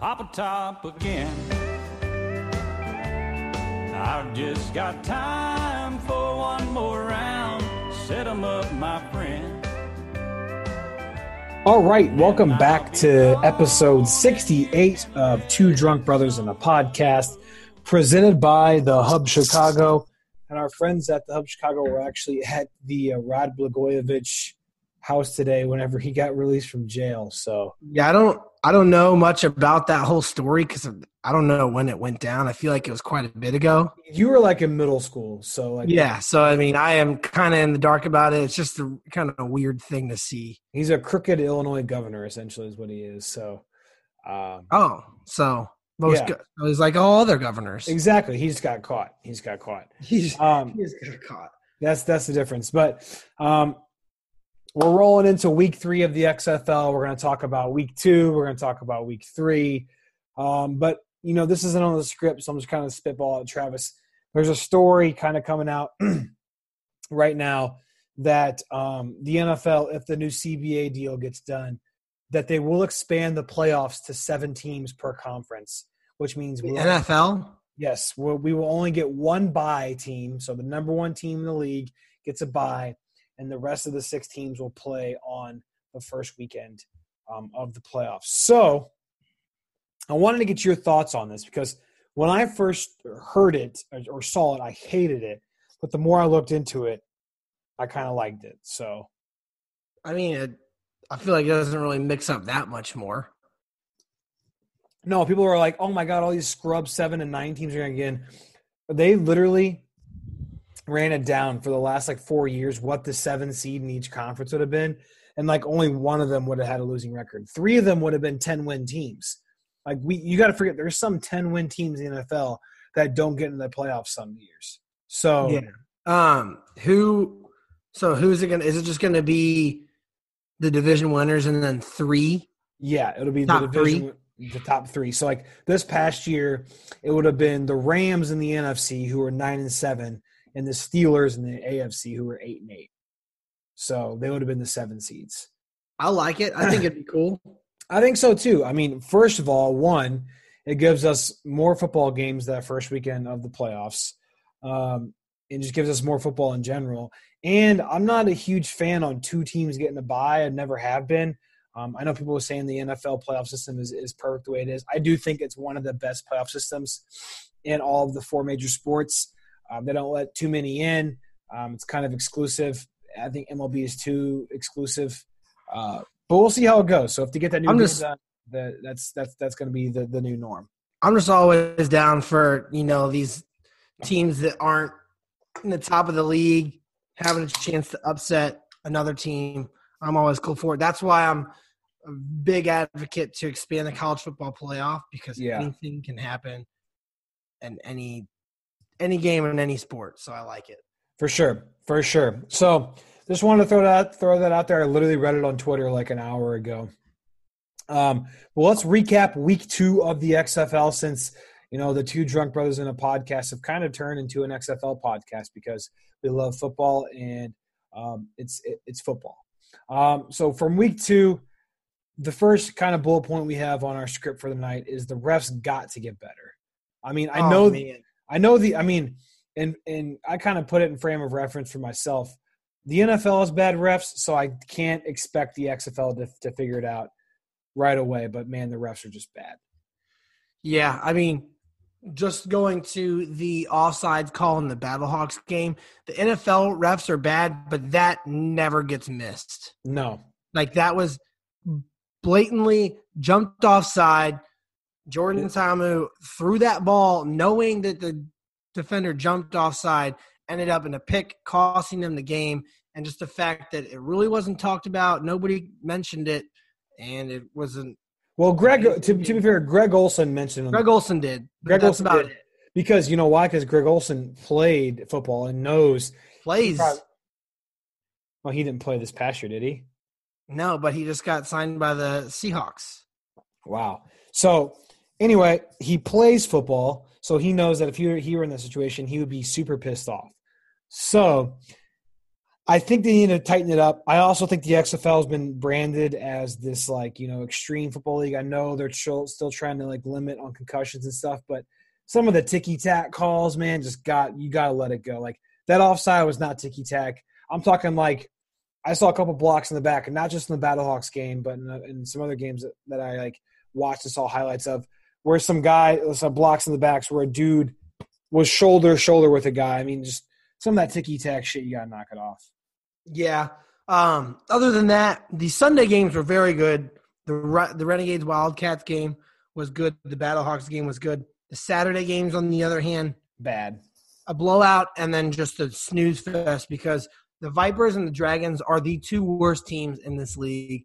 Papa Top again. I've just got time for one more round. Set 'em up, my friend. All right, welcome back to episode 68 of Two Drunk Brothers in a Podcast, presented by the Hub Chicago. And our friends at the Hub Chicago were actually at the uh, Rod Blagojevich house today whenever he got released from jail. So, Yeah, I don't I don't know much about that whole story because I don't know when it went down. I feel like it was quite a bit ago. you were like in middle school. So, like, Yeah, so I mean, I am kind of in the dark about it. It's just a kind of a weird thing to see. he's a crooked Illinois governor, essentially, is what he is. So, um, Oh, so most Yeah. go- he's like all other governors. exactly. He just got caught. He's got caught. He's Um, he's got caught. That's that's the difference. But um, we're rolling into week three of the XFL. We're going to talk about week two. We're going to talk about week three. Um, but you know, this isn't on the script, so I'm just kind of spitball at Travis. There's a story kind of coming out right now that um, the NFL, if the new CBA deal gets done, that they will expand the playoffs to seven teams per conference, which means we'll- NFL. Yes, well, we will only get one bye team. So the number one team in the league gets a bye, and the rest of the six teams will play on the first weekend um, of the playoffs. So I wanted to get your thoughts on this because when I first heard it or, saw it, I hated it. But the more I looked into it, I kind of liked it. So I mean, it, I feel like it doesn't really mix up that much more. No, people are like, "Oh my god, all these scrub seven and nine teams are going to get in." They literally ran it down for the last like four years what the seven seed in each conference would have been, and like only one of them would have had a losing record. Three of them would have been ten win teams. Like we, you got to forget, there's some ten win teams in the NFL that don't get in the playoffs some years. So Yeah. Um. Who? So who's it gonna? Is it just gonna be the division winners and then three? Yeah, it'll be Top the division, the top three. So like this past year, it would have been the Rams in the NFC who were nine and seven, and the Steelers in the AFC who were eight and eight. So they would have been the seven seeds. I like it. I think it'd be cool. I think so too. I mean, first of all, one, it gives us more football games that first weekend of the playoffs. Um, it just gives us more football in general. And I'm not a huge fan on two teams getting a bye. I never have been. Um, I know people are saying the NFL playoff system is, is perfect the way it is. I do think it's one of the best playoff systems in all of the four major sports. Um, they don't let too many in. Um, it's kind of exclusive. I think MLB is too exclusive. Uh, but we'll see how it goes. So if to get that new just- done, the, that's that's that's going to be the, the new norm. I'm just always down for you know these teams that aren't in the top of the league having a chance to upset another team. I'm always cool for it. That's why I'm a big advocate to expand the college football playoff because Yeah. anything can happen and any any game in any sport. So I like it. For sure, for sure. So just wanted to throw that throw that out there. I literally read it on Twitter like an hour ago. Um, well, let's recap week two of the XFL since you know the two drunk brothers in a podcast have kind of turned into an XFL podcast because we love football and um, it's it, it's football. Um, so from week two, the first kind of bullet point we have on our script for the night is the refs got to get better. I mean, I Oh, know man. I know the. I mean, and and I kind of put it in frame of reference for myself. The NFL has bad refs, so I can't expect the XFL to to figure it out right away. But man, the refs are just bad. Yeah, I mean, just going to the offside call in the Battlehawks game, the NFL refs are bad, but that never gets missed. No, Like that was blatantly jumped offside. Jordan Ta'amu threw that ball knowing that the defender jumped offside, ended up in a pick, costing them the game. and just the fact that it really wasn't talked about, nobody mentioned it, and it wasn't. Well, Greg, to, to be fair, Greg Olsen mentioned him Greg Olsen did. Greg Olsen about did. it. because you know why? Because Greg Olsen played football and knows. Plays probably- Well, he didn't play this past year, did he? no, but he just got signed by the Seahawks. Wow. So anyway, he plays football, so he knows that if he were, he were in that situation, he would be super pissed off. So I think they need to tighten it up. I also think the XFL has been branded as this like you know extreme football league. I know they're still trying to like limit on concussions and stuff, but some of the ticky tack calls, man, just got you got to let it go. Like that offside was not ticky tack. I'm talking like I saw a couple blocks in the back, and not just in the Battlehawks game, but in, in some other games that, that I like watched and saw highlights of, where some guy, some blocks in the backs, where a dude was shoulder to shoulder with a guy. I mean, just some of that ticky tack shit, you gotta knock it off. Yeah. Um, other than that, the Sunday games were very good. The the Renegades Wildcats game was good. The Battlehawks game was good. The Saturday games, on the other hand, Bad. a blowout and then just a snooze fest because the Vipers and the Dragons are the two worst teams in this league.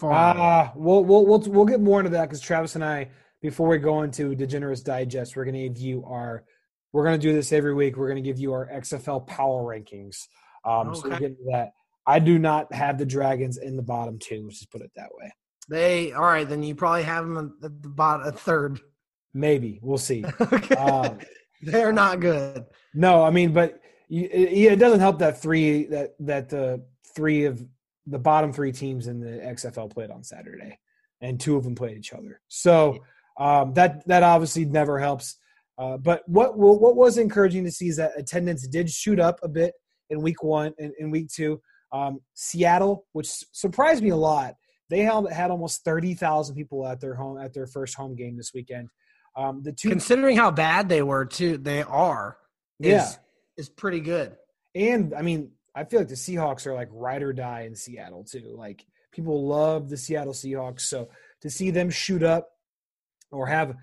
Far and away. Ah, we'll we'll we'll we'll get more into that because Travis and I, before we go into Degenerates Digest, we're gonna give you our. We're gonna do this every week. We're gonna give you our XFL power rankings. Um, so we'll Okay. get into that. I do not have the Dragons in the bottom two. Let's just put it that way. they all right. Then you probably have them at the bottom, a third. Maybe we'll see. okay. Um, They're not good. No, I mean, but you, it, it doesn't help that three that that the three of the bottom three teams in the XFL played on Saturday, and two of them played each other. So um, that that obviously never helps. Uh, but what what was encouraging to see is that attendance did shoot up a bit in week one and in week two. Um, Seattle, which surprised me a lot, they held, had almost thirty thousand people at their home at their first home game this weekend. Um, the two Considering how bad they were, too, they are. Is, Yeah. is pretty good. And I mean, I feel like the Seahawks are like ride or die in Seattle too. Like people love the Seattle Seahawks. So to see them shoot up or have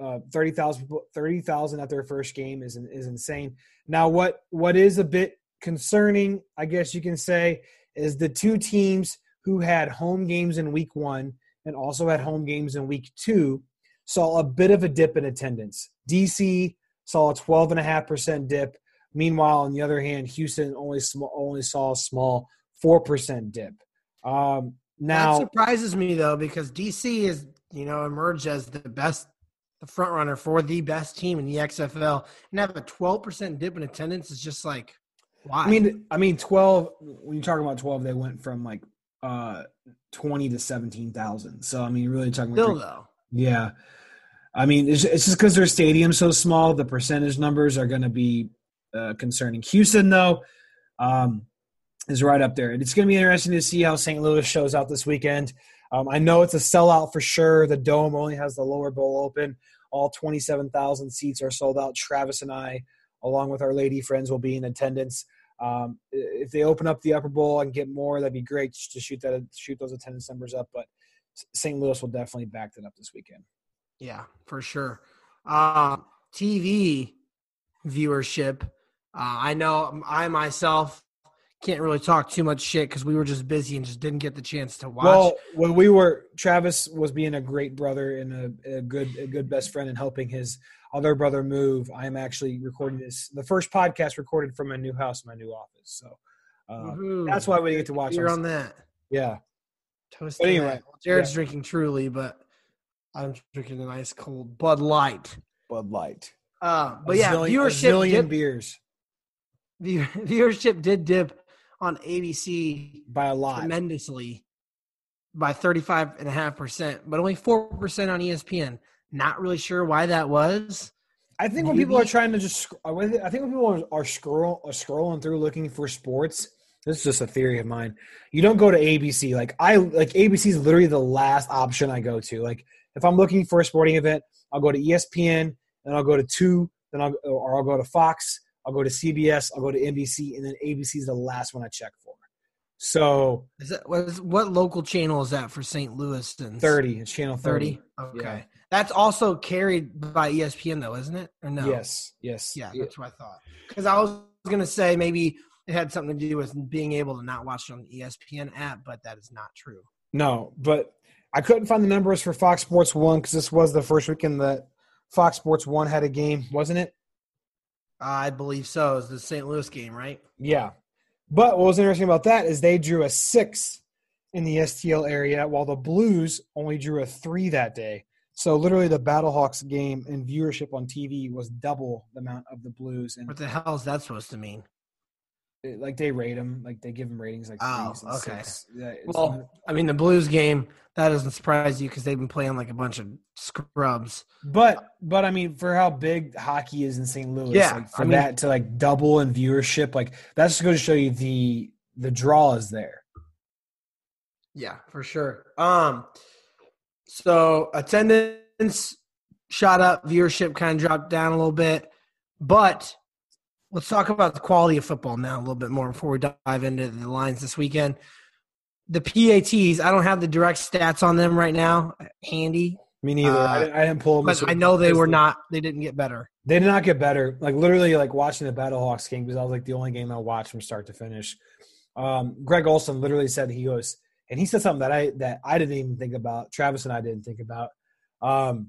uh, 30,000 people- 30,000 at their first game is is insane. Now what what is a bit concerning, I guess you can say, is the two teams who had home games in week 1 and also had home games in week 2 saw a bit of a dip in attendance. DC saw a 12.5% dip Meanwhile, on the other hand, Houston only sm- only saw a small four percent dip. Um, now, that surprises me though because DC is you know emerged as the best, the front runner for the best team in the XFL, and have a twelve percent dip in attendance is just like why? I mean, I mean, twelve. When you're talking about twelve, they went from like uh, twenty to seventeen thousand. So I mean, you're really talking. still About though, yeah, I mean, it's, it's just because their stadium's so small. The percentage numbers are going to be uh, concerning. Houston, though, um, is right up there, and it's going to be interesting to see how St. Louis shows out this weekend. Um, I know it's a sellout for sure. The dome only has the lower bowl open. All 27,000 seats are sold out. Travis and I, along with our lady friends, will be in attendance. Um, if they open up the upper bowl and get more, that'd be great to shoot that shoot those attendance numbers up. But St. Louis will definitely back that up this weekend. yeah, for sure. Uh, TV viewership. Uh, I know I myself can't really talk too much shit because we were just busy and just didn't get the chance to watch. Well, when we were, Travis was being a great brother and a, a good, a good best friend and helping his other brother move. I am actually recording this, the first podcast recorded from my new house, my new office. So uh, that's why we get to watch. You're on- on that. Yeah, Toast But anyway, that. Jared's yeah. drinking Truly, but I'm drinking a nice cold Bud Light. Bud Light. Uh, A but yeah, zillion- a viewership zillion dip, beers viewership did dip on ABC by a lot. tremendously by 35.5%, but only 4% on ESPN. Not really sure why that was. I think when people are trying to just, I think when people are, are scroll are scrolling through looking for sports. This is just a theory of mine. You don't go to ABC. Like I like ABC is literally the last option I go to. Like if I'm looking for a sporting event, I'll go to ESPN, then I'll go to two, then I'll or I'll go to Fox, I'll go to CBS, I'll go to NBC, and then ABC is the last one I check for. So Is that what, is, what local channel is that for St. Louis? And thirty, it's channel 30? thirty. Okay. Yeah. That's also carried by ESPN, though, isn't it? Or no? Yes, yes, Yeah, yeah. that's what I thought. Because I was going to say maybe it had something to do with being able to not watch it on the ESPN app, but that is not true. No, but I couldn't find the numbers for Fox Sports One because this was the first weekend that Fox Sports One had a game, wasn't it? I believe so. It's the St. Louis game, right? Yeah. But what was interesting about that is they drew a six in the STL area, while the Blues only drew a three that day. So literally, the Battlehawks game in viewership on TV was double the amount of the Blues, and What the hell is that supposed to mean? It- like they rate them, like they give them ratings like Oh, and okay. six. Yeah, it's Well, I mean, the Blues game that doesn't surprise you because they've been playing like a bunch of scrubs. But but I mean, for how big hockey is in St. Louis, Yeah, like, for I mean- that to like double in viewership, like that's just going to show you the the draw is there. Yeah, for sure. Um, so attendance shot up, viewership kind of dropped down a little bit, but let's talk about the quality of football now a little bit more before we dive into the lines this weekend. The PATs, I don't have the direct stats on them right now handy, Me neither. Uh, I, didn't, I didn't pull them. but I know they were not. They didn't get better. They did not get better. Like literally, like watching the Battlehawks game because that was like the only game I watched from start to finish. Um, Greg Olsen literally said he goes, and he said something that I that I didn't even think about. Travis and I didn't think about. Um,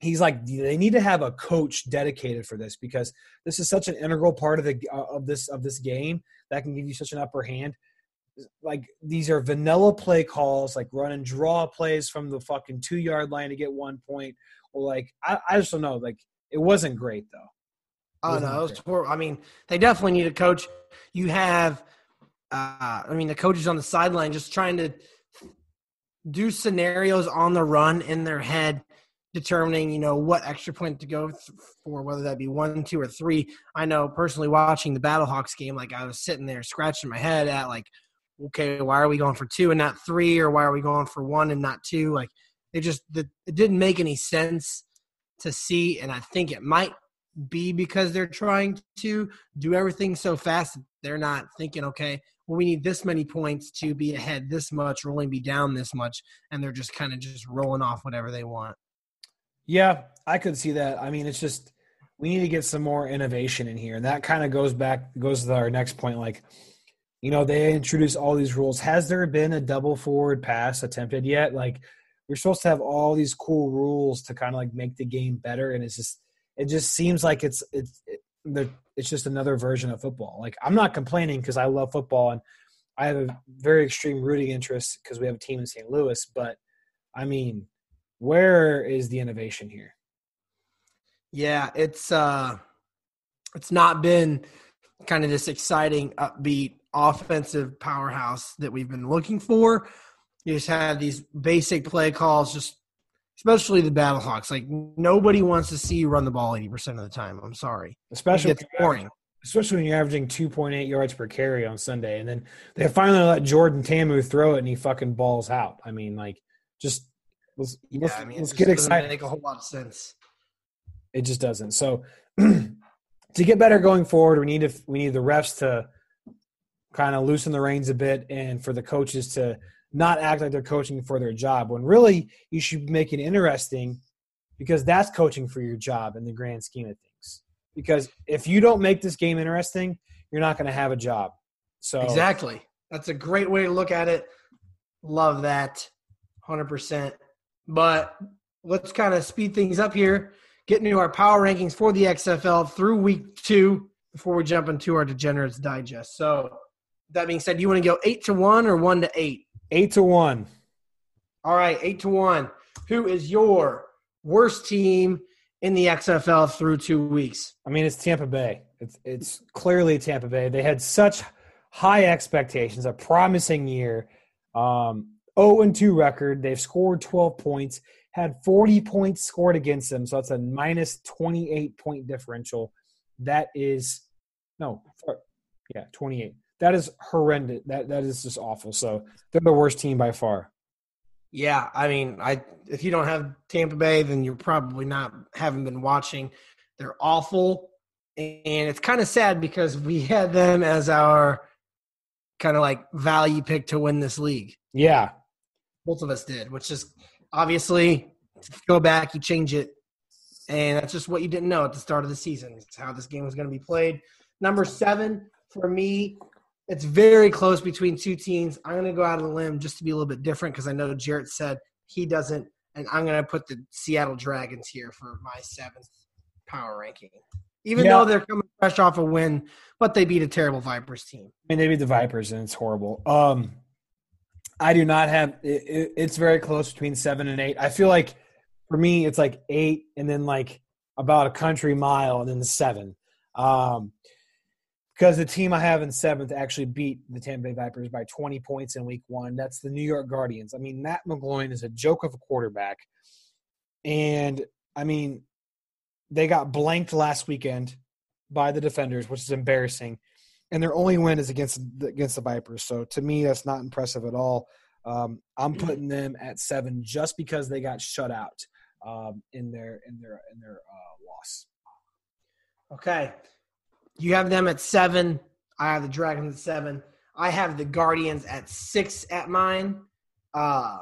He's like they need to have a coach dedicated for this because this is such an integral part of the uh, of this of this game that can give you such an upper hand like these are vanilla play calls like run and draw plays from the fucking two yard line to get one point or like I, I just don't know like it wasn't great though Oh Wasn't no, it was horrible. I mean, they definitely need a coach. You have, uh, I mean, the coaches on the sideline just trying to do scenarios on the run in their head, determining you know what extra point to go th- for, whether that be one, two, or three. I know personally watching the Battlehawks game, like I was sitting there scratching my head at like, okay, why are we going for two and not three, or why are we going for one and not two? Like, it just the, it didn't make any sense to see, and I think it might be because they're trying to do everything so fast they're not thinking, okay, well, we need this many points to be ahead this much or only be down this much. And they're just kind of just rolling off whatever they want. Yeah i could see that. I mean it's just we need to get some more innovation in here. And that kind of goes back goes to our next point like you know they introduce all these rules. Has there been a double forward pass attempted yet? Like we're supposed to have all these cool rules to kind of like make the game better. And it's just it just seems like it's it's it, it's just another version of football. Like i'm not complaining because i love football and i have a very extreme rooting interest because we have a team in st louis. But i mean where is the innovation here Yeah, it's uh it's not been kind of this exciting, upbeat, offensive powerhouse that we've been looking for. You just had these basic play calls, just especially the Battlehawks. Like nobody wants to see you run the ball eighty percent of the time. I'm sorry. especially It gets boring. especially when you're averaging 2.8 yards per carry on Sunday, and then they finally let Jordan Ta'amu throw it, and he fucking balls out. I mean, like, just let's let's, Yeah, I mean, let's it get doesn't excited. Make a whole lot of sense. It just doesn't. So, to get better going forward, we need to we need the refs to kind of loosen the reins a bit, and for the coaches to not act like they're coaching for their job when really you should make it interesting because that's coaching for your job in the grand scheme of things. Because if you don't make this game interesting, you're not going to have a job. So Exactly. That's a great way to look at it. Love that. 100%. But let's kind of speed things up here. Get into our power rankings for the XFL through week two before we jump into our Degenerates Digest. So, that being said, you want to go eight to one or one to eight? eight to one. All right, eight to one. Who is your worst team in the XFL through two weeks? I mean, it's Tampa Bay. It's it's clearly Tampa Bay. They had such high expectations, a promising year. Um, 0 and 2 record. They've scored 12 points, had 40 points scored against them. So that's a minus 28 point differential. That is no Yeah, 28. That is horrendous. That that is just awful. So they're the worst team by far. Yeah, I mean, I if you don't have Tampa Bay, then you're probably not haven't been watching. They're awful, and it's kind of sad because we had them as our kind of like value pick to win this league. Yeah, both of us did, which is obviously go back, you change it, and that's just what you didn't know at the start of the season. It's how this game was going to be played. Number seven for me, it's very close between two teams. I'm going to go out on a limb just to be a little bit different because I know Jarrett said he doesn't, and I'm going to put the Seattle Dragons here for my seventh power ranking. Even yeah. though they're coming fresh off a win, but they beat a terrible Vipers team. I mean, they beat the Vipers, and it's horrible. Um, I do not have. It, it, it's very close between seven and eight. I feel like for me, it's like eight, and then like about a country mile, and then the seven. Um, because the team I have in seventh actually beat the Tampa Bay Vipers by 20 points in week one. That's the New York Guardians. I mean, Matt McGloin is a joke of a quarterback. And I mean, they got blanked last weekend by the defenders, which is embarrassing. And their only win is against against the Vipers. So to me, that's not impressive at all. Um, I'm putting them at seven just because they got shut out um, in their in their in their uh, loss. Okay, you have them at seven. I have the Dragons at seven. I have the Guardians at six at mine. Uh,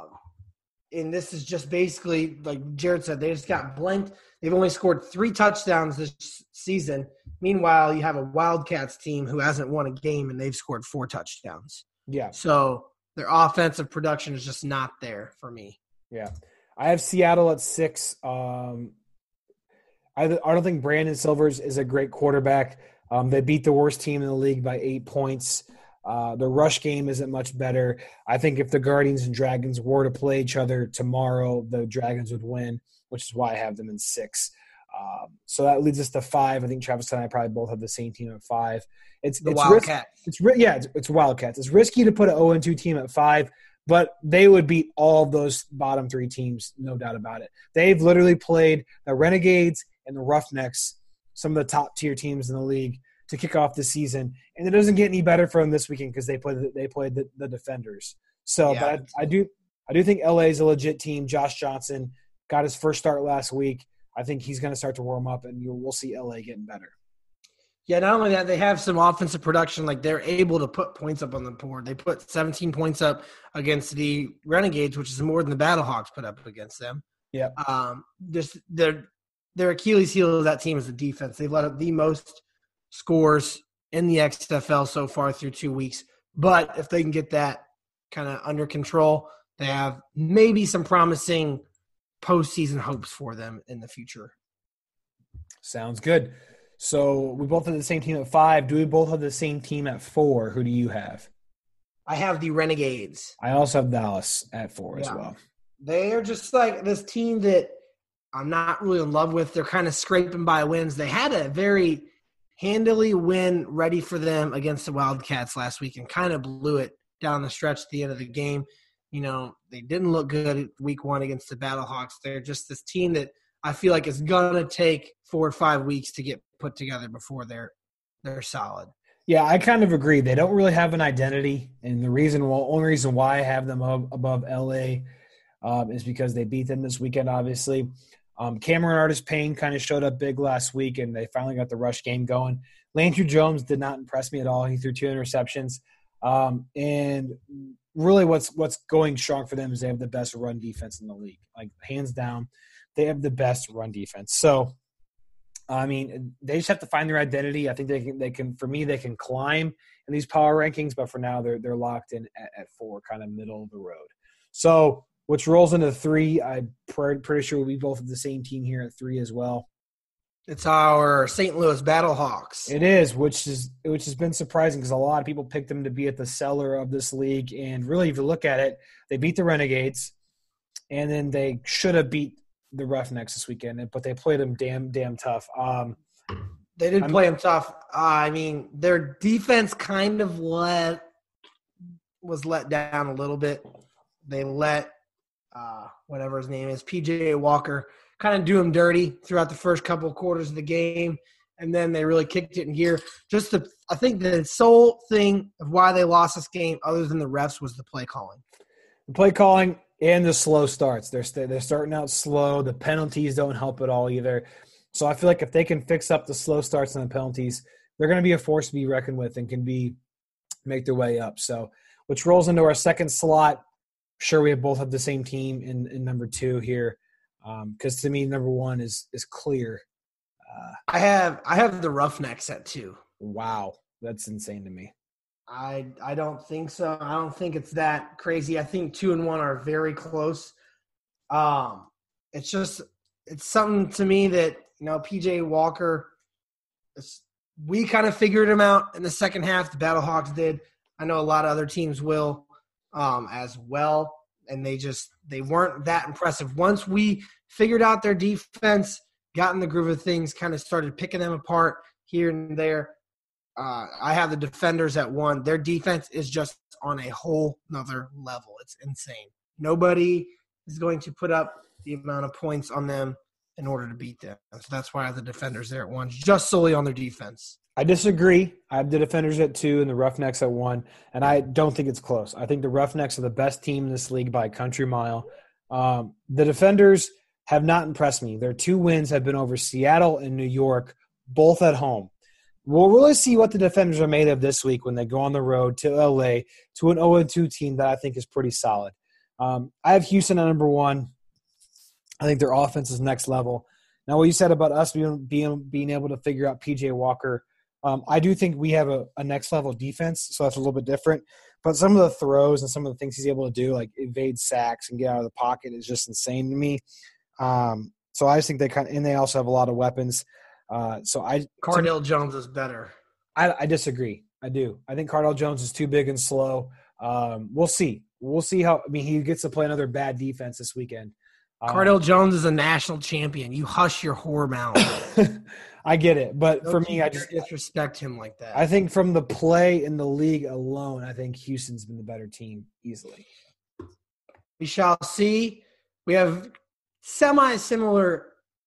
and this is just basically like Jared said, they just got blanked. They've only scored three touchdowns this season. Meanwhile, you have a Wildcats team who hasn't won a game and they've scored four touchdowns. Yeah. So their offensive production is just not there for me. Yeah. I have Seattle at six. Um, I, I don't think Brandon Silvers is a great quarterback. Um, they beat the worst team in the league by eight points. Uh, the rush game isn't much better. I think if the Guardians and Dragons were to play each other tomorrow, the Dragons would win, which is why I have them in six. Um, so that leads us to five. I think Travis and I probably both have the same team at five. It's the it's Wildcats. It's yeah, it's, it's Wildcats. It's risky to put an 0 2 team at five, but they would beat all of those bottom three teams, no doubt about it. They've literally played the Renegades and the Roughnecks some of the top tier teams in the league to kick off the season, and it doesn't get any better for them this weekend because they played the, they played the, the defenders. So, yeah. but I, I, do I do think LA is a legit team. Josh Johnson got his first start last week. I think he's going to start to warm up, and we'll see LA getting better. Yeah, not only that, they have some offensive production. Like they're able to put points up on the board. They put 17 points up against the Renegades, which is more than the Battlehawks put up against them. Yeah. Um, just they're their Achilles heel of that team is the defense. They've let up the most scores in the XFL so far through two weeks. But if they can get that kind of under control, they have maybe some promising postseason hopes for them in the future. Sounds good. So we both have the same team at five. Do we both have the same team at four? Who do you have? I have the Renegades. I also have Dallas at four yeah. as well. They are just like this team that I'm not really in love with. They're kind of scraping by wins. They had a very handily win ready for them against the Wildcats last week and kind of blew it down the stretch at the end of the game. You know, they didn't look good week one against the Battlehawks. They're just this team that I feel like is gonna take four or five weeks to get put together before they're they're solid. Yeah, I kind of agree. They don't really have an identity, and the reason, well, only reason why I have them above LA um, is because they beat them this weekend. Obviously, um, Cameron Artis-Payne kind of showed up big last week, and they finally got the rush game going. Landry Jones did not impress me at all. He threw two interceptions, um, and really, what's what's going strong for them is they have the best run defense in the league, like hands down. They have the best run defense. So, I mean, they just have to find their identity. I think they can. They can. For me, they can climb in these power rankings, but for now, they're they're locked in at, at four, kind of middle of the road. So which rolls into three. I'm pretty sure we'll be both have the same team here at three as well. It's our St. Louis Battlehawks. It is, which is which has been surprising because a lot of people picked them to be at the cellar of this league, and really, if you look at it, they beat the Renegades, and then they should have beat the Roughnecks this weekend, but they played them damn damn tough. Um, they did play them tough. Uh, I mean, their defense kind of let was let down a little bit. They let uh, whatever his name is, PJ Walker, kind of do them dirty throughout the first couple of quarters of the game. and then they really kicked it in gear. Just the, I think the sole thing of why they lost this game, other than the refs, was the play calling. The play calling and the slow starts. They're they they're starting out slow. The penalties don't help at all either. So I feel like if they can fix up the slow starts and the penalties, they're going to be a force to be reckoned with and can be make their way up. So, which rolls into our second slot. Sure, we have both have the same team in, in number two here, because um, to me, number one is is clear. Uh, I have I have the Roughnecks at two. Wow, that's insane to me. I I don't think so. I don't think it's that crazy. I think two and one are very close. Um, it's just it's something to me that you know PJ Walker. we kind of figured him out in the second half. The Battlehawks did. I know a lot of other teams will um, as well, and they just they weren't that impressive. Once we figured out their defense, got in the groove of things, kind of started picking them apart here and there. Uh, I have the defenders at one. Their defense is just on a whole nother level. It's insane. Nobody is going to put up the amount of points on them in order to beat them. So that's why I have the defenders there at one, just solely on their defense. I disagree. I have the defenders at two and the Roughnecks at one, and I don't think it's close. I think the Roughnecks are the best team in this league by a country mile. Um, the defenders have not impressed me. Their two wins have been over Seattle and New York, both at home. We'll really see what the defenders are made of this week when they go on the road to LA to an 0 2 team that I think is pretty solid. Um, I have Houston at number one. I think their offense is next level. Now, what you said about us being being, being able to figure out PJ Walker, um, I do think we have a, a, next level defense, so that's a little bit different. But some of the throws and some of the things he's able to do, like evade sacks and get out of the pocket, is just insane to me. Um, so I just think they kind of, and they also have a lot of weapons. Uh, so I Cardale Jones is better. I, I, disagree. I do. I think Cardale Jones is too big and slow. Um, we'll see. We'll see how. I mean, he gets to play another bad defense this weekend. Cardale um, Jones is a national champion. You hush your whore mouth. I get it, but Don't for me, I just disrespect him like that. I think from the play in the league alone, I think Houston's been the better team easily. We shall see. We have semi similar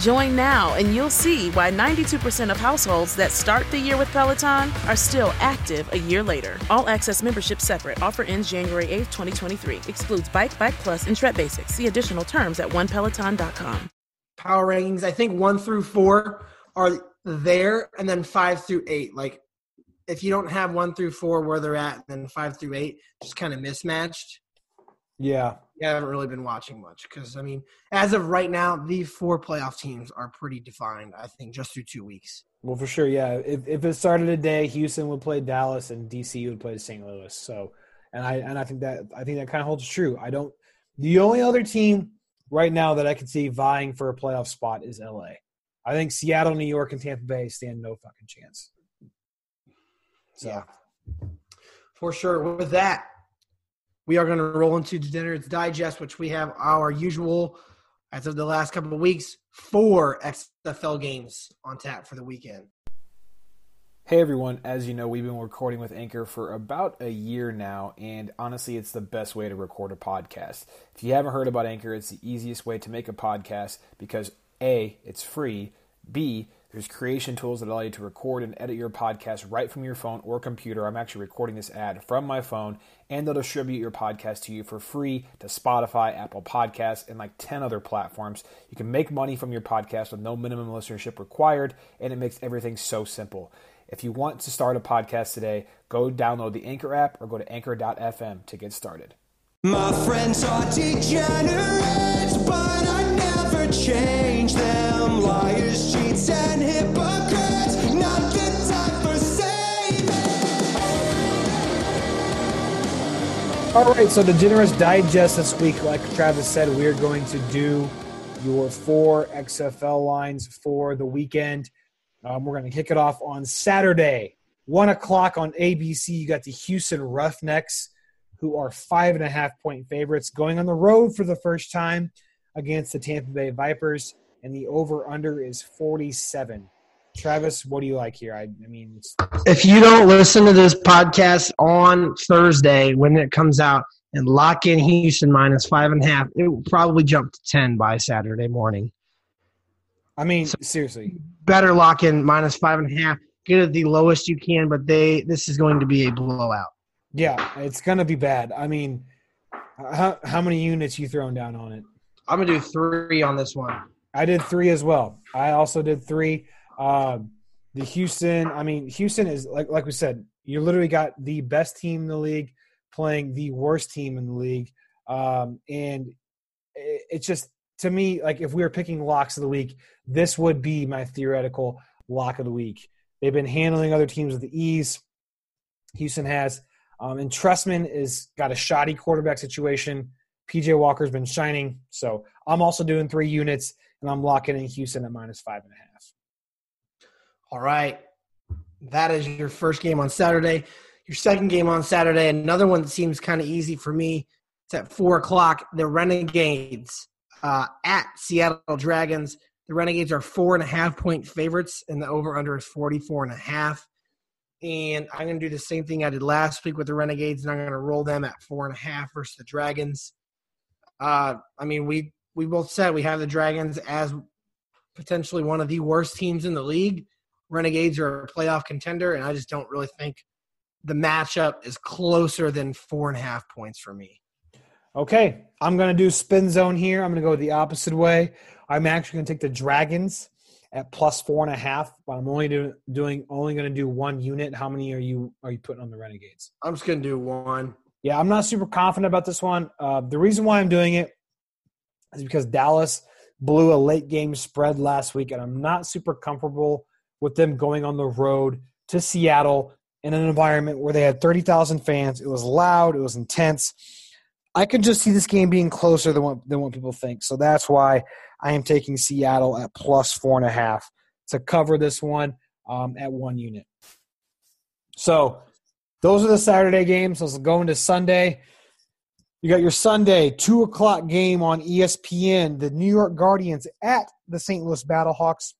Join now and you'll see why 92% of households that start the year with Peloton are still active a year later. All access membership separate. Offer ends January 8th, 2023. Excludes Bike, Bike Plus, and Tread Basics. See additional terms at onepeloton.com. Power rankings, I think one through four are there, and then five through eight. Like, if you don't have one through four where they're at, then five through eight, just kind of mismatched. Yeah. I haven't really been watching much because I mean, as of right now, the four playoff teams are pretty defined. I think just through two weeks. Well, for sure, yeah. If if it started today, Houston would play Dallas and DC would play St. Louis. So, and I and I think that I think that kind of holds true. I don't. The only other team right now that I can see vying for a playoff spot is LA. I think Seattle, New York, and Tampa Bay stand no fucking chance. So, yeah. for sure. With that, we are going to roll into Degenerates Digest, which we have our usual, as of the last couple of weeks, four XFL games on tap for the weekend. Hey everyone, as you know, we've been recording with Anchor for about a year now, and honestly, it's the best way to record a podcast. If you haven't heard about Anchor, it's the easiest way to make a podcast because A, it's free, B, there's creation tools that allow you to record and edit your podcast right from your phone or computer. I'm actually recording this ad from my phone, and they'll distribute your podcast to you for free to Spotify, Apple Podcasts, and like 10 other platforms. You can make money from your podcast with no minimum listenership required, and it makes everything so simple. If you want to start a podcast today, go download the Anchor app or go to anchor.fm to get started. My friends are degenerates, but I never change. Them liars, cheats, and hypocrites. All right, so Degenerates Digest this week, like Travis said, we're going to do your four XFL lines for the weekend. Um, we're going to kick it off on Saturday, 1 o'clock on ABC. You got the Houston Roughnecks, who are five and a half point favorites, going on the road for the first time against the Tampa Bay Vipers, and the over under is 47. Travis, what do you like here? I, I mean, it's, If you don't listen to this podcast on Thursday when it comes out and lock in Houston minus five and a half, it will probably jump to 10 by Saturday morning. I mean, seriously, Better lock in minus five and a half. Get it the lowest you can, but they this is going to be a blowout. yeah, it's going to be bad. I mean, how, how many units you throwing down on it? I'm gonna do three on this one. I did three as well. I also did three. Um, the Houston, I mean, Houston is like like we said, you literally got the best team in the league playing the worst team in the league, um, and it, it's just to me like if we were picking locks of the week, this would be my theoretical lock of the week. They've been handling other teams with ease. Houston has, um, and Trestman is got a shoddy quarterback situation. PJ Walker's been shining, so I'm also doing three units, and I'm locking in Houston at minus five and a half. All right. That is your first game on Saturday. Your second game on Saturday, another one that seems kind of easy for me. It's at four o'clock. The Renegades uh, at Seattle Dragons. The Renegades are four and a half point favorites, and the over under is 44 and a half. And I'm going to do the same thing I did last week with the Renegades, and I'm going to roll them at four and a half versus the Dragons. Uh, I mean, we we both said we have the Dragons as potentially one of the worst teams in the league. Renegades are a playoff contender, and I just don't really think the matchup is closer than four and a half points for me. Okay, I'm going to do spin zone here. I'm going to go the opposite way. I'm actually going to take the Dragons at plus four and a half, but I'm only do, doing only going to do one unit. How many are you are you putting on the Renegades? I'm just going to do one. Yeah, I'm not super confident about this one. Uh, the reason why I'm doing it is because Dallas blew a late game spread last week, and I'm not super comfortable with them going on the road to Seattle in an environment where they had 30,000 fans. It was loud, it was intense. I could just see this game being closer than what than what people think. So that's why I am taking Seattle at plus four and a half to cover this one um, at one unit. So those are the Saturday games. Let's go into Sunday. You got your Sunday two o'clock game on ESPN. The New York Guardians at the St. Louis Battlehawks,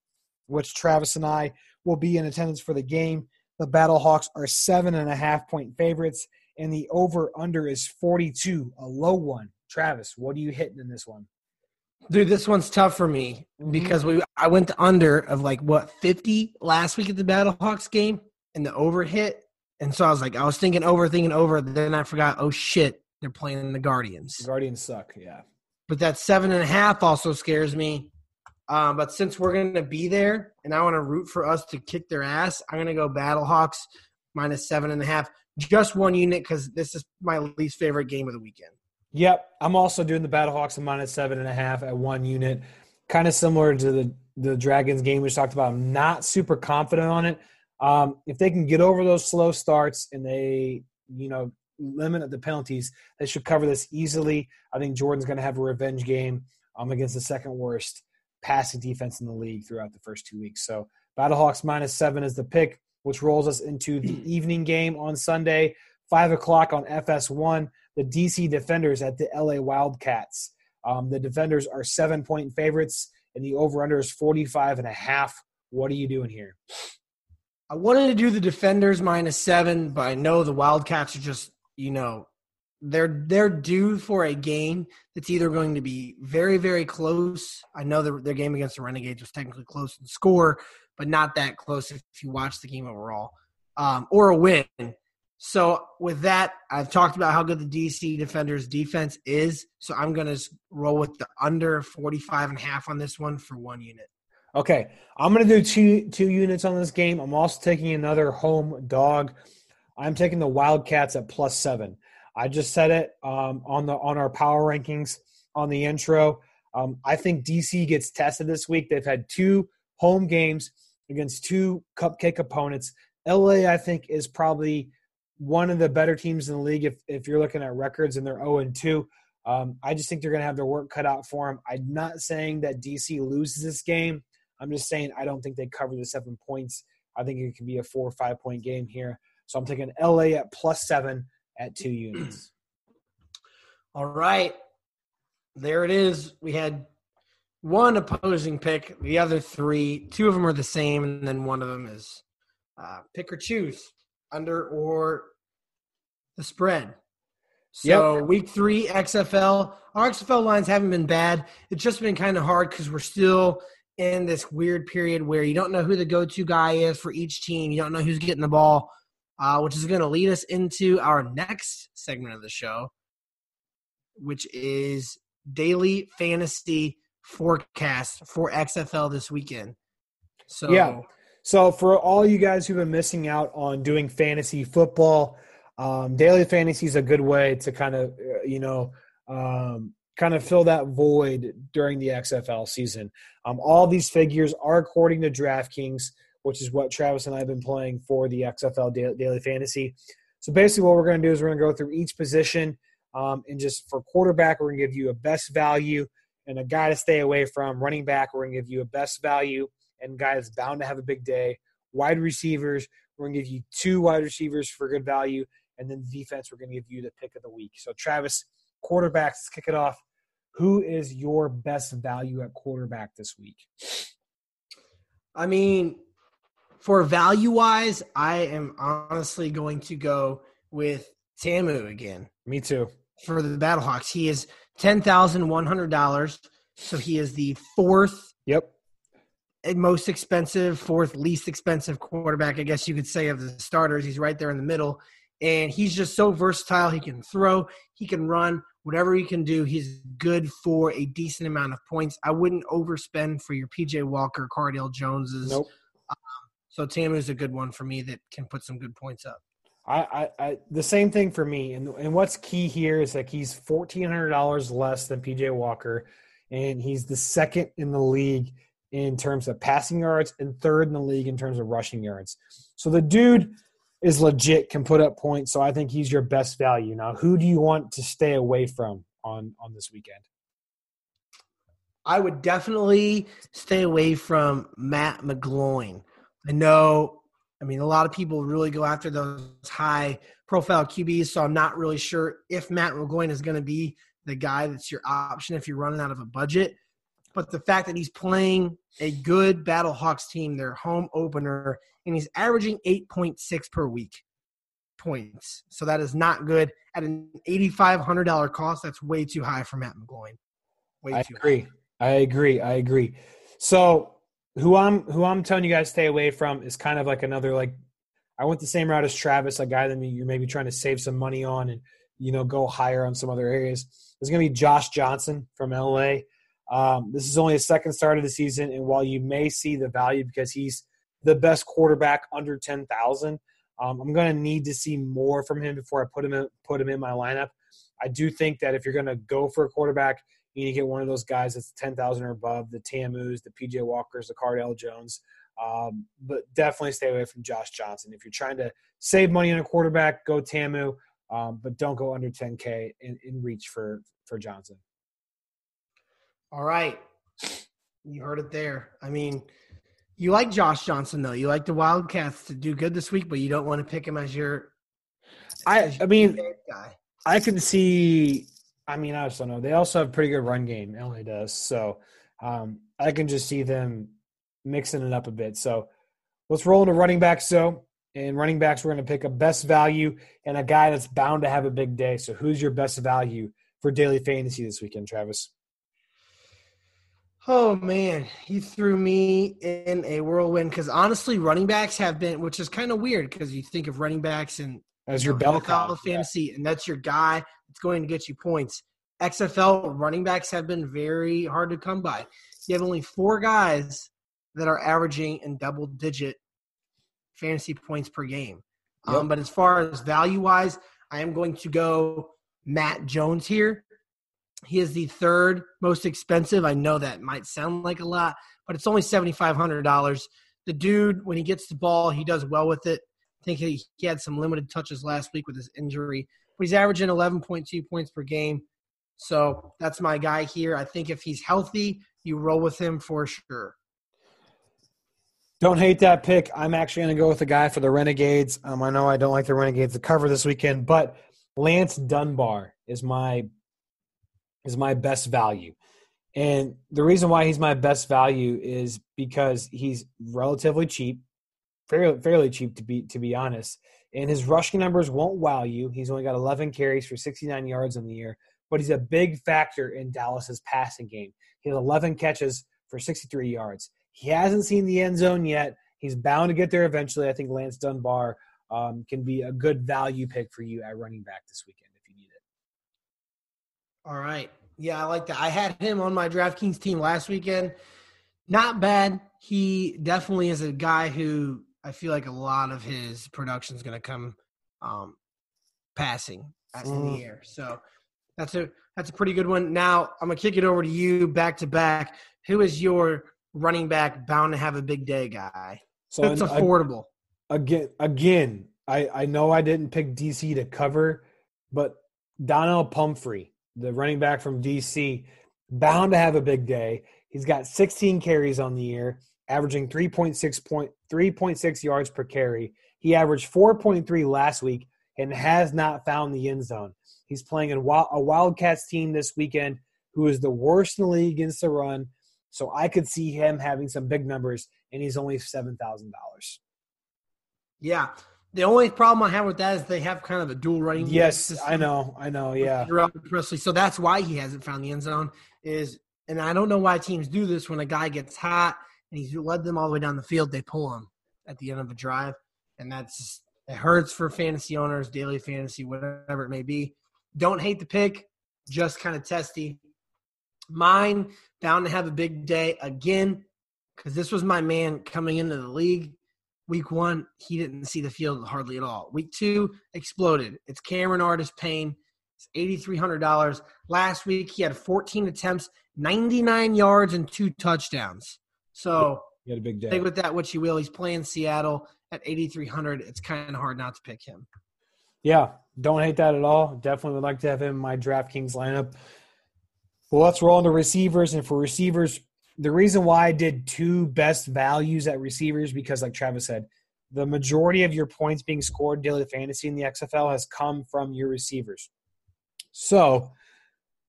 which Travis and I will be in attendance for the game. The Battlehawks are seven and a half point favorites, and the over under is 42, a low one. Travis, what are you hitting in this one? Dude, this one's tough for me mm-hmm. because we I went to under of like what 50 last week at the Battlehawks game and the over hit. And so I was like, I was thinking over, thinking over. Then I forgot, oh shit, they're playing the Guardians. The Guardians suck, yeah. But that seven and a half also scares me. Um, but since we're going to be there and I want to root for us to kick their ass, I'm going to go Battlehawks minus seven and a half. Just one unit because this is my least favorite game of the weekend. Yep, I'm also doing the Battlehawks at minus seven and a half at one unit. Kind of similar to the the Dragons game we just talked about. I'm not super confident on it. Um, if they can get over those slow starts and they, you know, limit of the penalties, they should cover this easily. I think Jordan's going to have a revenge game um, against the second worst passing defense in the league throughout the first two weeks. So Battlehawks minus seven is the pick, which rolls us into the evening game on Sunday, five o'clock on FS1. The DC Defenders at the LA Wildcats. Um, the Defenders are seven point favorites, and the over under is 45 and a half. What are you doing here? I wanted to do the defenders minus seven, but I know the Wildcats are just, you know, they're they're due for a game that's either going to be very very close. I know their their game against the Renegades was technically close in score, but not that close if you watch the game overall, um, or a win. So with that, I've talked about how good the DC Defenders defense is. So I'm going to roll with the under 45 and a half on this one for one unit. Okay, I'm going to do two two units on this game. I'm also taking another home dog. I'm taking the Wildcats at plus seven. I just said it um, on the on our power rankings on the intro. Um, I think DC gets tested this week. They've had two home games against two cupcake opponents. LA, I think, is probably one of the better teams in the league if, if you're looking at records and they're 0 and 2. Um, I just think they're going to have their work cut out for them. I'm not saying that DC loses this game. I'm just saying I don't think they cover the seven points. I think it could be a four or five point game here. So I'm taking LA at plus seven at two units. All right. There it is. We had one opposing pick, the other three, two of them are the same, and then one of them is uh, pick or choose under or the spread. So Yep. week three XFL, our XFL lines haven't been bad. It's just been kind of hard because we're still in this weird period where you don't know who the go-to guy is for each team. You don't know who's getting the ball, uh, which is going to lead us into our next segment of the show, which is daily fantasy forecast for XFL this weekend. So Yeah. So for all you guys who've been missing out on doing fantasy football, um, daily fantasy is a good way to kind of uh, you know um, kind of fill that void during the XFL season. Um, all these figures are according to DraftKings, which is what Travis and I have been playing for the XFL daily fantasy. So basically, what we're going to do is we're going to go through each position, um, and just for quarterback, we're going to give you a best value and a guy to stay away from. Running back, we're going to give you a best value and guy that's bound to have a big day. Wide receivers, we're going to give you two wide receivers for good value, and then defense, we're going to give you the pick of the week. So Travis, quarterbacks, let's kick it off. Who is your best value at quarterback this week? I mean, for value wise, I am honestly going to go with Ta'amu again. Me too. For the Battlehawks, he is ten thousand one hundred dollars. So he is the fourth. Yep. Most expensive, fourth least expensive quarterback, I guess you could say, of the starters. He's right there in the middle, and he's just so versatile. He can throw, he can run, whatever he can do. He's good for a decent amount of points. I wouldn't overspend for your PJ Walker, Cardale Joneses. Nope. So Ta'amu's a good one for me that can put some good points up. I, I, I the same thing for me. And and what's key here is that he's fourteen hundred dollars less than PJ Walker, and he's the second in the league in terms of passing yards and third in the league in terms of rushing yards. So the dude is legit, can put up points. So I think he's your best value. Now, who do you want to stay away from on on this weekend? I would definitely stay away from Matt McGloin. I know, I mean, a lot of people really go after those high profile QBs, so I'm not really sure if Matt McGloin is going to be the guy that's your option if you're running out of a budget. But the fact that he's playing a good Battlehawks team, their home opener, and he's averaging 8.6 per week points. So that is not good. At an $8,500 cost, that's way too high for Matt McGloin. Way I too high. agree. I agree. I agree. So who I'm who I'm telling you guys stay away from is kind of like another like I went the same route as Travis, a guy that you're maybe trying to save some money on and you know go higher on some other areas. There's going to be Josh Johnson from LA. Um, this is only his second start of the season, and while you may see the value because he's the best quarterback under ten thousand, um, I'm going to need to see more from him before I put him in, put him in my lineup. I do think that if you're going to go for a quarterback, you need to get one of those guys that's 10,000 or above, the Ta'amus, the PJ Walkers, the Cardale Jones. Um, but definitely stay away from Josh Johnson. If you're trying to save money on a quarterback, go Ta'amu, um, but don't go under 10K in, in reach for, for Johnson. All right. You heard it there. I mean, you like Josh Johnson, though. You like the Wildcats to do good this week, but you don't want to pick him as your. I, I mean, guy. I can see. I mean, I just don't know. They also have pretty good run game. LA does, so um, I can just see them mixing it up a bit. So let's roll into running backs. So in running backs, we're going to pick a best value and a guy that's bound to have a big day. So who's your best value for daily fantasy this weekend, Travis? Oh man, he threw me in a whirlwind because honestly, running backs have been, which is kind of weird because you think of running backs and As your bell cow, fantasy, and that's your guy that's going to get you points. XFL running backs have been very hard to come by. You have only four guys that are averaging in double digit fantasy points per game. Um, but as far as value wise, I am going to go Matt Jones here. He is the third most expensive. I know that might sound like a lot, but it's only seventy five hundred dollars. The dude, when he gets the ball, he does well with it. Think he, he had some limited touches last week with his injury, but he's averaging eleven point two points per game. So that's my guy here. I think if he's healthy, you roll with him for sure. Don't hate that pick. I'm actually going to go with the guy for the Renegades. Um, I know I don't like the Renegades to cover this weekend, but Lance Dunbar is my is my best value. And the reason why he's my best value is because he's relatively cheap, fairly, fairly cheap to be to be honest. And his rushing numbers won't wow you. He's only got 11 carries for 69 yards in the year, but he's a big factor in Dallas's passing game. He has 11 catches for 63 yards. He hasn't seen the end zone yet. He's bound to get there eventually. I think Lance Dunbar um, can be a good value pick for you at running back this weekend if you need it. All right. Yeah, I like that. I had him on my DraftKings team last weekend. Not bad. He definitely is a guy who I feel like a lot of his production is going to come um, passing in Mm. the air. So that's a that's a pretty good one. Now I'm gonna kick it over to you back to back. Who is your running back bound to have a big day guy? So it's I- affordable. again again I, I know i didn't pick dc to cover but donnell pumphrey the running back from dc bound to have a big day he's got 16 carries on the year averaging 3.6 point 3.6 yards per carry he averaged 4.3 last week and has not found the end zone he's playing in a wildcats team this weekend who is the worst in the league against the run so i could see him having some big numbers and he's only $7000 Yeah. The only problem I have with that is they have kind of a dual running. Yes, I know, I know, yeah. Presley. So that's why he hasn't found the end zone. Is and I don't know why teams do this when a guy gets hot and he's led them all the way down the field, they pull him at the end of a drive, and that's it hurts for fantasy owners, daily fantasy, whatever it may be. Don't hate the pick, just kind of testy. Mine bound to have a big day again because this was my man coming into the league. Week one, he didn't see the field hardly at all. Week two, exploded. It's Cameron Artis-Payne. It's $8,300. Last week, he had 14 attempts, 99 yards, and two touchdowns. So He had a big day. take with that what you will. He's playing Seattle at 8,300. It's kind of hard not to pick him. Yeah, don't hate that at all. Definitely would like to have him in my DraftKings lineup. Well, let's roll into receivers. And for receivers, the reason why I did two best values at receivers because, like Travis said, the majority of your points being scored daily fantasy in the XFL has come from your receivers. So,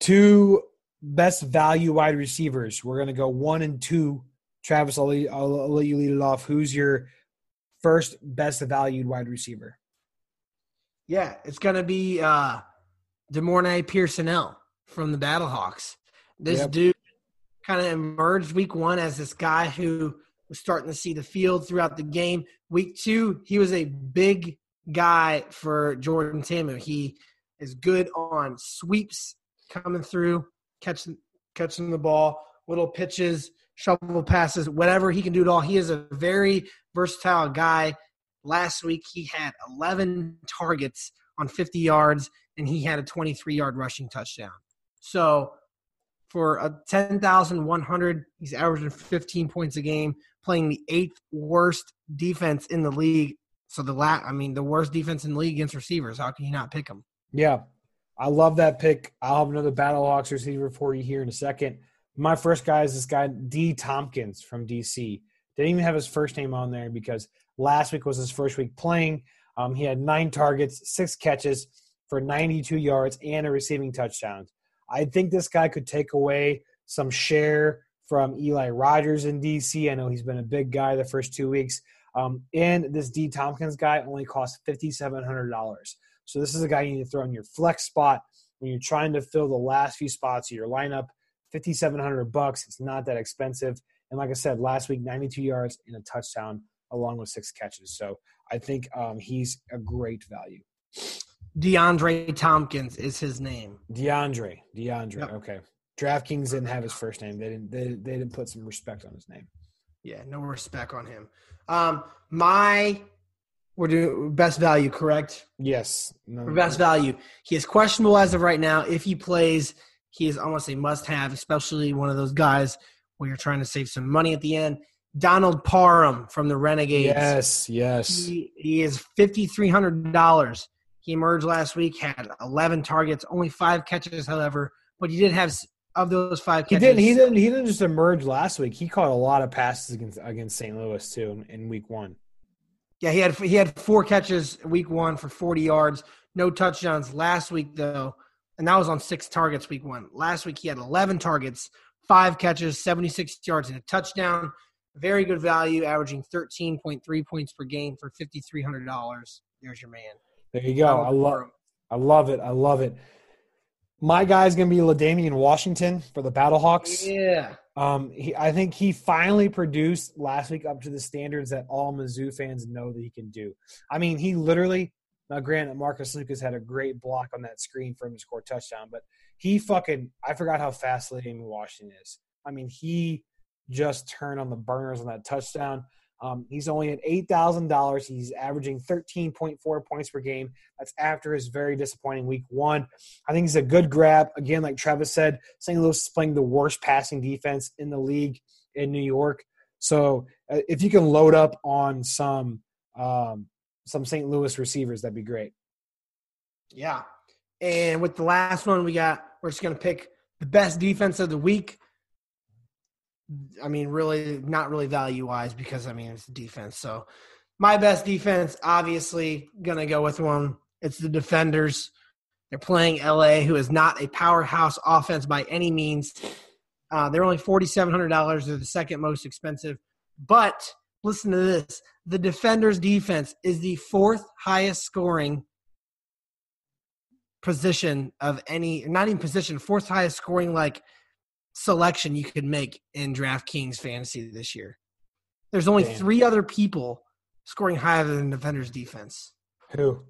two best value wide receivers. We're going to go one and two. Travis, I'll, let- I'll, I'll let you lead it off. Who's your first best valued wide receiver? Yeah, it's going to be uh, De'Mornay Pierson-El from the Battlehawks. This Yep. dude kind of emerged week one as this guy who was starting to see the field throughout the game. Week two, he was a big guy for Jordan Ta'amu. He is good on sweeps coming through, catching catching the ball, little pitches, shovel passes, whatever he can do it all. He is a very versatile guy. Last week he had 11 targets on 50 yards and he had a 23 yard rushing touchdown. So for a 10,100, he's averaging 15 points a game, playing the eighth worst defense in the league. So the la- I mean, the worst defense in the league against receivers. How can you not pick him? Yeah, I love that pick. I'll have another Battlehawks receiver for you here in a second. My first guy is this guy, D. Thompkins from DC. Didn't even have his first name on there because last week was his first week playing. Um, he had nine targets, six catches for 92 yards, and a receiving touchdown. I think this guy could take away some share from Eli Rogers in DC. I know he's been a big guy the first two weeks. Um, and this D. Thompkins guy only costs $5,700. So this is a guy you need to throw in your flex spot when you're trying to fill the last few spots of your lineup. 5700 bucks. It's not that expensive. And like I said, last week, 92 yards and a touchdown along with six catches. So I think um, he's a great value. DeAndre Thompkins is his name. DeAndre. DeAndre. Yep. Okay. DraftKings didn't have his first name. They didn't. They, they didn't put some respect on his name. Yeah, no respect on him. Um, my we're doing best value, correct? Yes. No, best value, he is questionable as of right now. If he plays, he is almost a must-have, especially one of those guys where you're trying to save some money at the end. Donald Parham from the Renegades. Yes, yes. He, he is fifty three hundred dollars. He emerged last week, had eleven targets, only five catches, however, but he did have of those five He didn't. He didn't. He didn't just emerge last week. He caught a lot of passes against against St. Louis too in, in week one. Yeah, he had he had four catches week one for forty yards, no touchdowns last week though, and that was on six targets week one. Last week he had eleven targets, five catches, seventy six yards, and a touchdown. Very good value, averaging thirteen point three points per game for fifty three hundred dollars. There's your man. There you go. I love. I love it. I love it. My guy's gonna be L'Damian Washington for the Battlehawks. Yeah. Um, he, I think he finally produced last week up to the standards that all Mizzou fans know that he can do. I mean, he literally. Now, granted, Marcus Lucas had a great block on that screen for him to score a touchdown, but he fucking I forgot how fast L'Damian Washington is. I mean, he just turned on the burners on that touchdown. Um, he's only at eight thousand dollars. He's averaging thirteen point four points per game. That's after his very disappointing week one. I think he's a good grab. Again, like Travis said, St. Louis is playing the worst passing defense in the league in New York. So uh, if you can load up on some um, some St. Louis receivers, that'd be great. Yeah. And with the last one we got, we're just gonna pick the best defense of the week. I mean, really not really value wise because I mean it's defense. So my best defense, obviously, gonna go with one. It's the defenders. They're playing LA, who is not a powerhouse offense by any means. Uh, they're only forty seven hundred dollars. They're the second most expensive. But listen to this: the defenders' defense is the fourth highest scoring position of any, not even position, fourth highest scoring like selection you could make in DraftKings fantasy this year. There's only Damn. three other people scoring higher than defenders defense. Who?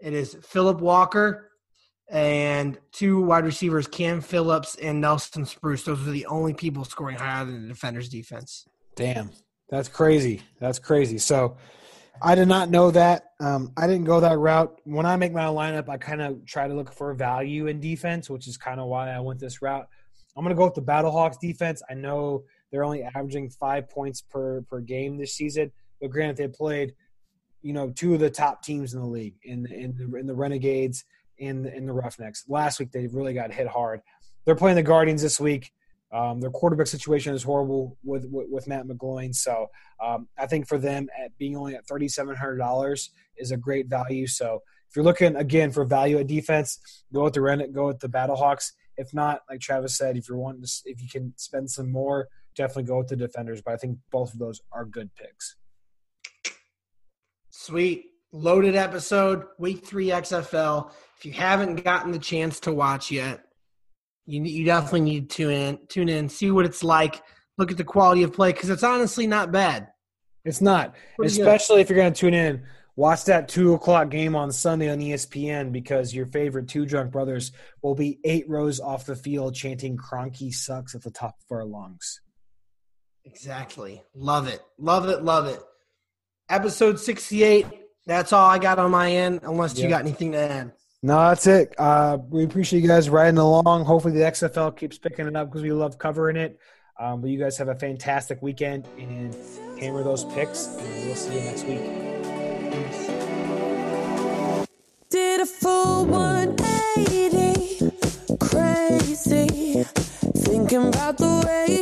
It is Philip Walker and two wide receivers, Cam Phillips and Nelson Spruce. Those are the only people scoring higher than the defenders defense. Damn, that's crazy. That's crazy. So I did not know that. Um, I didn't go that route. When I make my lineup, I kind of try to look for value in defense, which is kind of why I went this route. I'm going to go with the Battlehawks defense. I know they're only averaging five points per per game this season, but granted, they played, you know, two of the top teams in the league in the, in the, in the Renegades and in the Roughnecks. Last week, they really got hit hard. They're playing the Guardians this week. Um, their quarterback situation is horrible with with, with Matt McGloin. So um, I think for them, at being only at thirty seven hundred dollars is a great value. So if you're looking again for value at defense, go with the Ren- go with the Battlehawks. If not, like Travis said, if you're wanting to, if you can spend some more, definitely go with the Defenders. But I think both of those are good picks. Sweet. Loaded episode, week three XFL. If you haven't gotten the chance to watch yet, you, you definitely need to tune in, tune in, see what it's like, look at the quality of play, because it's honestly not bad. It's not, Pretty good. especially if you're going to tune in. Watch that two o'clock game on Sunday on ESPN because your favorite two drunk brothers will be eight rows off the field chanting "Kroenke sucks" at the top of our lungs. Exactly. Love it. Love it. Love it. Episode 68. That's all I got on my end, unless you got anything to add. No, that's it. Uh, we appreciate you guys riding along. Hopefully, the XFL keeps picking it up because we love covering it. Um, but you guys have a fantastic weekend and hammer those picks. And we'll see you next week. Did a full 180, crazy. Thinking about the way